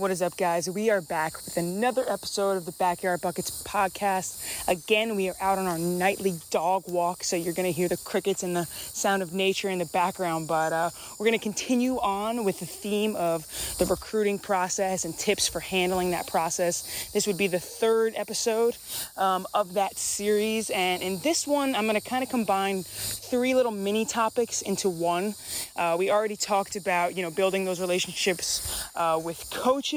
What is up, guys? We are back with another episode of the Backyard Buckets podcast. Again, we are out on our nightly dog walk, so you're going to hear the crickets and the sound of nature in the background. But uh, we're going to continue on with the theme of the recruiting process and tips for handling that process. This would be the third episode um, of that series, and in this one, I'm going to kind of combine three little mini topics into one. Uh, we already talked about, you know, building those relationships uh, with coaches.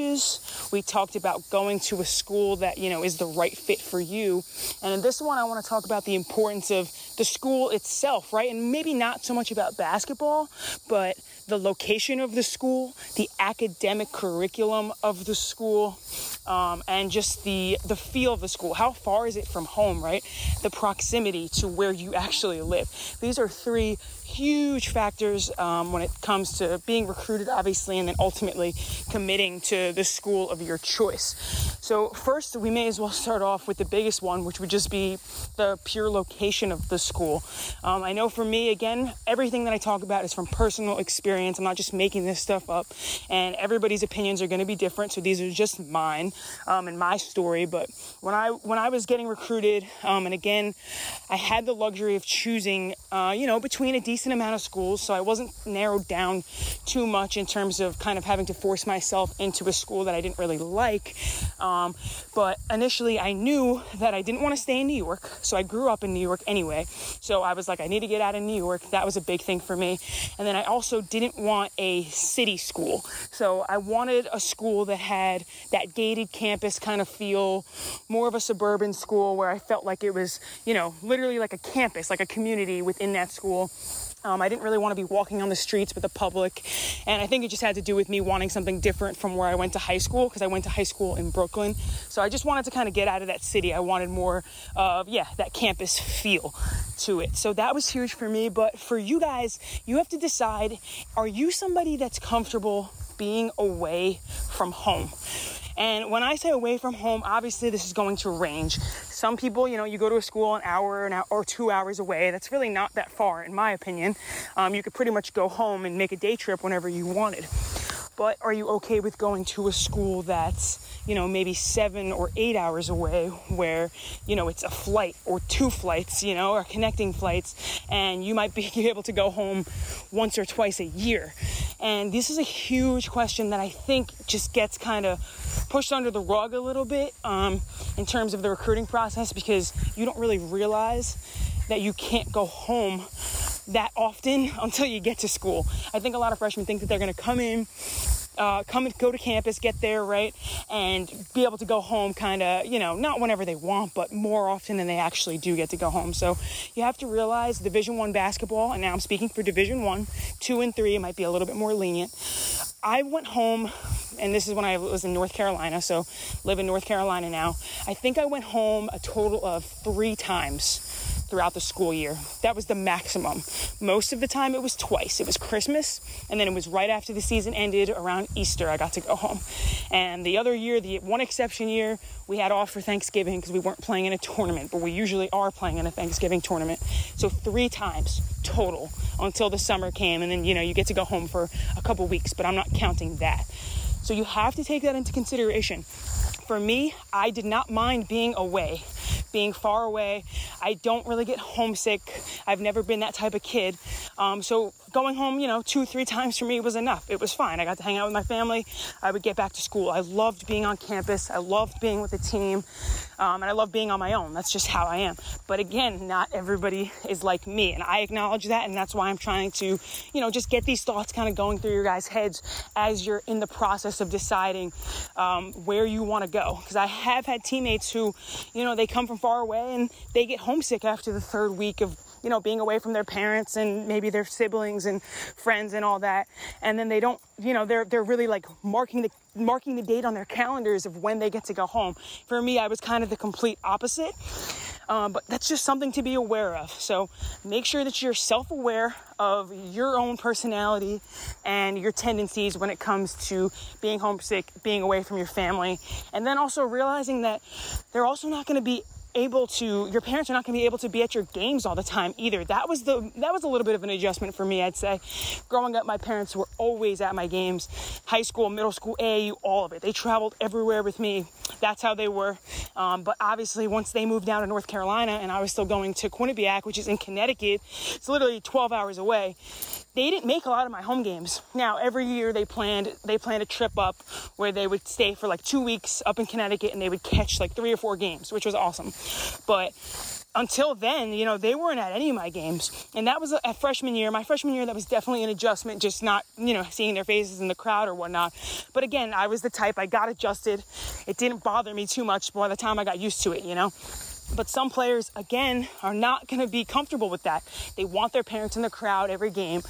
We talked about going to a school that, you know, is the right fit for you. And in this one, I want to talk about the importance of the school itself, right? And maybe not so much about basketball, but the location of the school, the academic curriculum of the school, um, and just the the feel of the school. How far is it from home, right? The proximity to where you actually live. These are three huge factors um, when it comes to being recruited, obviously, and then ultimately committing to the school of your choice. So, first, we may as well start off with the biggest one, which would just be the pure location of the school. Um, I know for me, again, everything that I talk about is from personal experience. I'm not just making this stuff up, and everybody's opinions are going to be different. So, these are just mine um, my story. But when I when I was getting recruited, um, and again, I had the luxury of choosing, uh, you know, between a decent amount of schools, so I wasn't narrowed down too much in terms of kind of having to force myself into a school that I didn't really like. Um, but initially, I knew that I didn't want to stay in New York, so I grew up in New York anyway. So I was like, I need to get out of New York. That was a big thing for me. And then I also didn't want a city school, so I wanted a school that had that gated campus kind of feel, more of a suburban school where I felt like it was, you know, literally like a campus, like a community within that school. Um, I didn't really want to be walking on the streets with the public. And I think it just had to do with me wanting something different from where I went to high school because I went to high school in Brooklyn. So I just wanted to kind of get out of that city. I wanted more of, yeah, that campus feel to it. So that was huge for me. But for you guys, you have to decide are you somebody that's comfortable being away from home? And when I say away from home, obviously this is going to range. Some people, you know, you go to a school an hour, an hour or two hours away. That's really not that far, in my opinion. Um, you could pretty much go home and make a day trip whenever you wanted. But are you okay with going to a school that's, you know, maybe seven or eight hours away where, you know, it's a flight or two flights, you know, or connecting flights, and you might be able to go home once or twice a year? And this is a huge question that I think just gets kind of pushed under the rug a little bit um, in terms of the recruiting process because you don't really realize that you can't go home that often until you get to school. I think a lot of freshmen think that they're going to come in, uh, come and go to campus, get there, right, and be able to go home kind of, you know, not whenever they want, but more often than they actually do get to go home. So you have to realize Division One basketball, and now I'm speaking for Division One, two and three, it might be a little bit more lenient. I went home and this is when I was in North Carolina, so live in North Carolina now. I think I went home a total of three times throughout the school year. That was the maximum. Most of the time it was twice. It was Christmas and then it was right after the season ended around Easter I got to go home. And the other year, the one exception year, we had off for Thanksgiving because we weren't playing in a tournament, but we usually are playing in a Thanksgiving tournament. So 3 times total until the summer came and then you know you get to go home for a couple weeks, but I'm not counting that. So you have to take that into consideration. For me, I did not mind being away, being far away. I don't really get homesick. I've never been that type of kid. Um, so going home, you know, two, three times for me was enough. It was fine. I got to hang out with my family. I would get back to school. I loved being on campus. I loved being with the team. Um, and I love being on my own. That's just how I am. But again, not everybody is like me. And I acknowledge that. And that's why I'm trying to, you know, just get these thoughts kind of going through your guys' heads as you're in the process of deciding um, where you want to go. Because I have had teammates who, you know, they come from far away and they get homesick after the third week of you know, being away from their parents and maybe their siblings and friends and all that. And then they don't, you know, they're they're really like marking the marking the date on their calendars of when they get to go home. For me, I was kind of the complete opposite. Um, but that's just something to be aware of. So make sure that you're self aware of your own personality and your tendencies when it comes to being homesick, being away from your family, and then also realizing that they're also not going to be able to your parents are not going to be able to be at your games all the time either. That was the that was a little bit of an adjustment for me i'd say. Growing up my parents were always at my games. High school middle school aau all of it. They traveled everywhere with me. That's how they were. Um, but obviously once they moved down to north carolina and i was still going to quinnipiac which is in connecticut it's literally 12 hours away they didn't make a lot of my home games. Now every year they planned they planned a trip up where they would stay for like two weeks up in Connecticut and they would catch like three or four games, which was awesome. But until then, you know, they weren't at any of my games. And that was a, freshman year. My freshman year, that was definitely an adjustment, just not, you know, seeing their faces in the crowd or whatnot. But again, I was the type, I got adjusted. It didn't bother me too much by the time I got used to it, you know? But some players, again, are not going to be comfortable with that. They want their parents in the crowd every game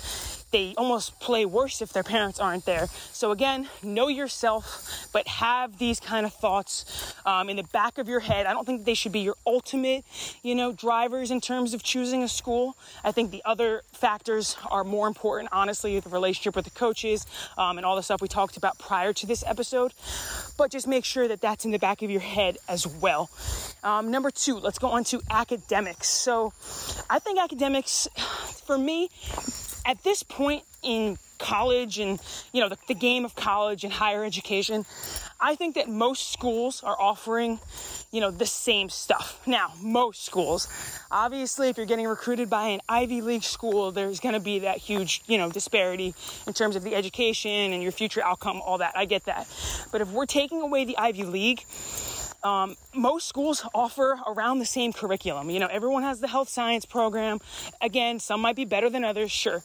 they almost play worse if their parents aren't there. So, again, know yourself, but have these kind of thoughts um, in the back of your head. I don't think they should be your ultimate, you know, drivers in terms of choosing a school. I think the other factors are more important, honestly, the relationship with the coaches um, and all the stuff we talked about prior to this episode. But just make sure that that's in the back of your head as well. Um, number two, let's go on to academics. So, I think academics, for me, at this point in college and you know the, the, game of college and higher education i think that most schools are offering you know the same stuff. Now most schools obviously if you're getting recruited by an ivy league school there's going to be that huge you know disparity in terms of the education and your future outcome all that. I get that. But if we're taking away the ivy league um, most schools offer around the same curriculum. You know, everyone has the health science program. Again, some might be better than others, sure.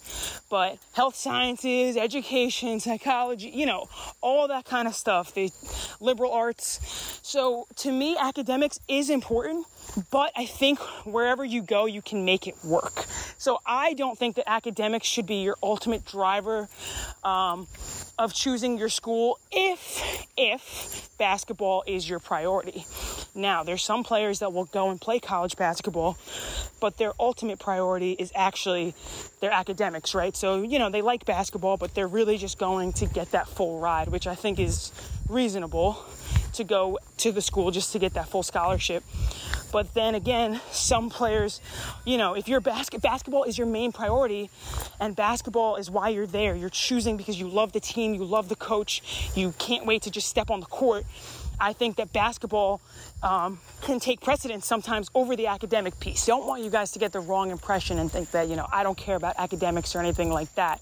But health sciences, education, psychology, you know, all that kind of stuff, the liberal arts. So to me, academics is important, but I think wherever you go, you can make it work. So I don't think that academics should be your ultimate driver. Um, of choosing your school if if basketball is your priority. Now, there's some players that will go and play college basketball, but their ultimate priority is actually their academics, right? So, you know, they like basketball, but they're really just going to get that full ride, which I think is reasonable to go to the school just to get that full scholarship. But then again, some players, you know, if your basket basketball is your main priority and basketball is why you're there, you're choosing because you love the team, you love the coach, you can't wait to just step on the court. I think that basketball um, can take precedence sometimes over the academic piece. Don't want you guys to get the wrong impression and think that, you know, I don't care about academics or anything like that.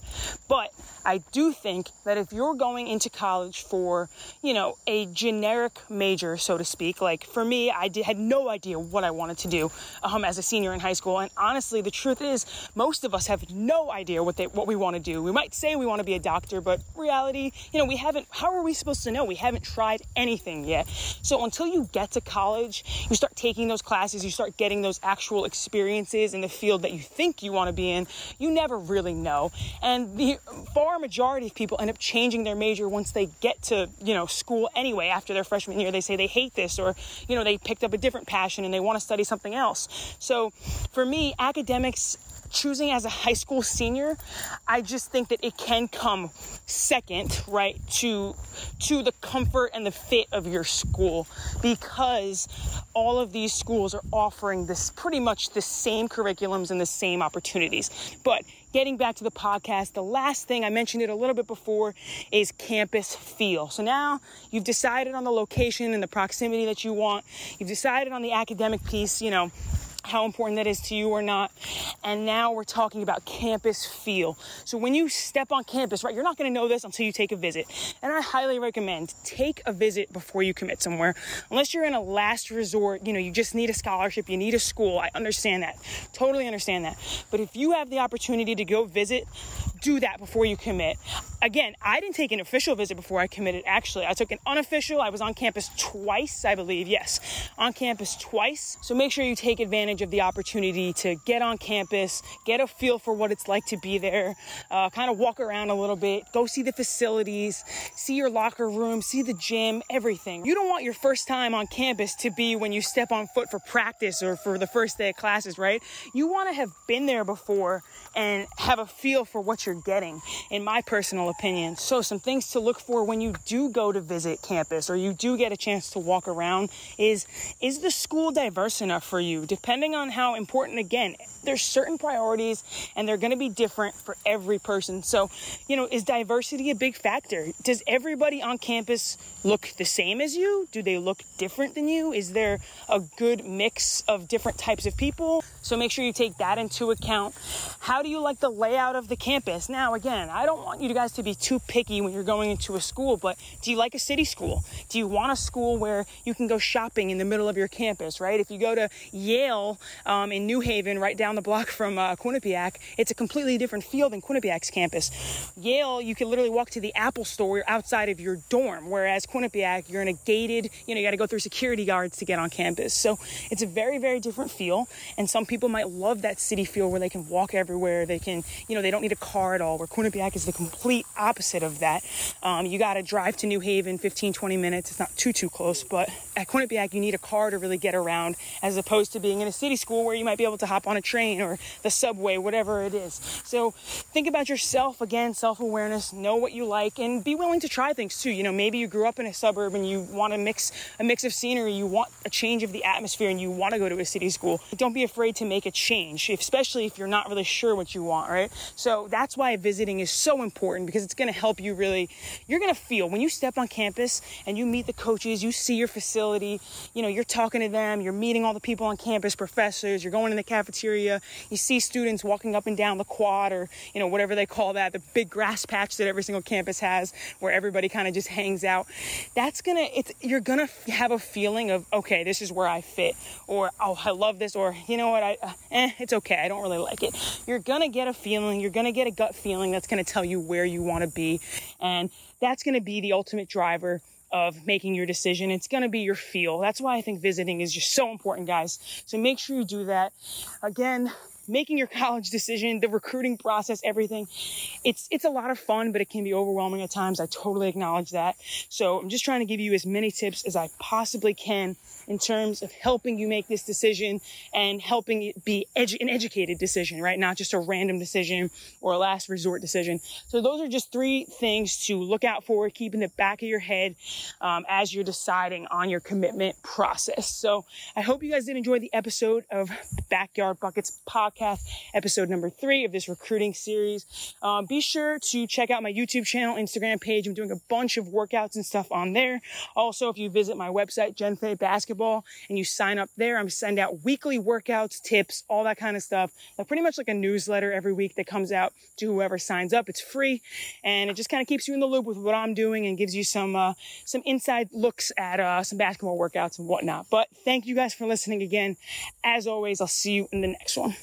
But I do think that if you're going into college for, you know, a generic major, so to speak, like for me, I did, had no idea what I wanted to do um, as a senior in high school. And honestly, the truth is, most of us have no idea what they, what we want to do. We might say we want to be a doctor, but reality, you know, we haven't. How are we supposed to know? We haven't tried anything yet. So until you get to college, you start taking those classes, you start getting those actual experiences in the field that you think you want to be in. You never really know, and the far majority of people end up changing their major once they get to you know school anyway after their freshman year. They say they hate this, or you know they picked up a different passion and they want to study something else. So for me, academics choosing as a high school senior, I just think that it can come second, right, to to the comfort and the fit of your school because all of these schools are offering this pretty much the same curriculums and the same opportunities. But getting back to the podcast, the last thing I mentioned it a little bit before is campus feel. So now you've decided on the location and the proximity that you want. You've decided on the academic piece, you know, how important that is to you or not. And now we're talking about campus feel. So when you step on campus, right, you're not going to know this until you take a visit. And I highly recommend take a visit before you commit somewhere. Unless you're in a last resort, you know, you just need a scholarship, you need a school. I understand that. Totally understand that. But if you have the opportunity to go visit, do that before you commit. Again, I didn't take an official visit before I committed. Actually, I took an unofficial. I was on campus twice, I believe. Yes, on campus twice. So make sure you take advantage advantage of the opportunity to get on campus, get a feel for what it's like to be there, uh, kind of walk around a little bit, go see the facilities, see your locker room, see the gym, everything. You don't want your first time on campus to be when you step on foot for practice or for the first day of classes, right? You want to have been there before and have a feel for what you're getting, in my personal opinion. So, some things to look for when you do go to visit campus or you do get a chance to walk around is is the school diverse enough for you? Depending on how important, again, there's certain priorities and they're going to be different for every person. So, you know, is diversity a big factor? Does everybody on campus look the same as you? Do they look different than you? Is there a good mix of different types of people? So make sure you take that into account. How do you like the layout of the campus? Now, again, I don't want you guys to be too picky when you're going into a school, but do you like a city school? Do you want a school where you can go shopping in the middle of your campus, right? If you go to Yale um, in New Haven, right down the block from uh, Quinnipiac, it's a completely different feel than Quinnipiac's campus. Yale, you can literally walk to the Apple store outside of your dorm, whereas Quinnipiac, you're in a gated, you know, you got to go through security guards to get on campus. So it's a very, very different feel. And some people might love that city feel where they can walk everywhere. They can, you know, they don't need a car at all, where Quinnipiac is the complete opposite of that. Um, you got to drive to New Haven 15, 20 minutes. It's not too, too close, but at Quinnipiac, you need a car to really get around as opposed to being in a city school where you might be able to hop on a train or the subway, whatever it is. So think about yourself again, self awareness, know what you like, and be willing to try things too. You know, maybe you grew up in a suburb and you want to mix a mix of scenery, you want a change of the atmosphere, and you want to go to a city school. Don't be afraid to make a change, especially if you're not really sure what you want, right? So that's why visiting is so important because it's going to help you really. You're going to feel when you step on campus and you meet the coaches, you see your facility, you know, you're talking to them, you're meeting all the people on campus, professors, you're going in the cafeteria, you see students walking up and down the quad or, you know, whatever they call that, the big grass patch that every single campus has where everybody kind of just hangs out. That's going to, it's, you're going to have a feeling of, okay, this is where I fit or, oh, I love this or, you know what, I, uh, eh, it's okay. I don't really like it. You're going to get a feeling, you're going to get a gut feeling that's going to tell you where you want to be. And that's going to be the ultimate driver of making your decision. It's going to be your feel. That's why I think visiting is just so important, guys. So make sure you do that. Again, making your college decision, the recruiting process, everything. It's it's a lot of fun, but it can be overwhelming at times. I totally acknowledge that. So I'm just trying to give you as many tips as I possibly can in terms of helping you make this decision and helping it be edu- an educated decision, right? Not just a random decision or a last resort decision. So those are just three things to look out for, keep in the back of your head um, as you're deciding on your commitment process. So I hope you guys did enjoy the episode of Backyard Buckets podcast, episode number three of this recruiting series. Um, be sure to check out my YouTube channel, Instagram page. I'm doing a bunch of workouts and stuff on there. Also, if you visit my website, Jen Fay Basketball, and you sign up there. I'm send out weekly workouts, tips, all that kind of stuff. Like pretty much like a newsletter every week that comes out to whoever signs up. It's free and it just kind of keeps you in the loop with what I'm doing and gives you some uh, some inside looks at uh, some basketball workouts and whatnot. But thank you guys for listening again. As always, I'll see you in the next one.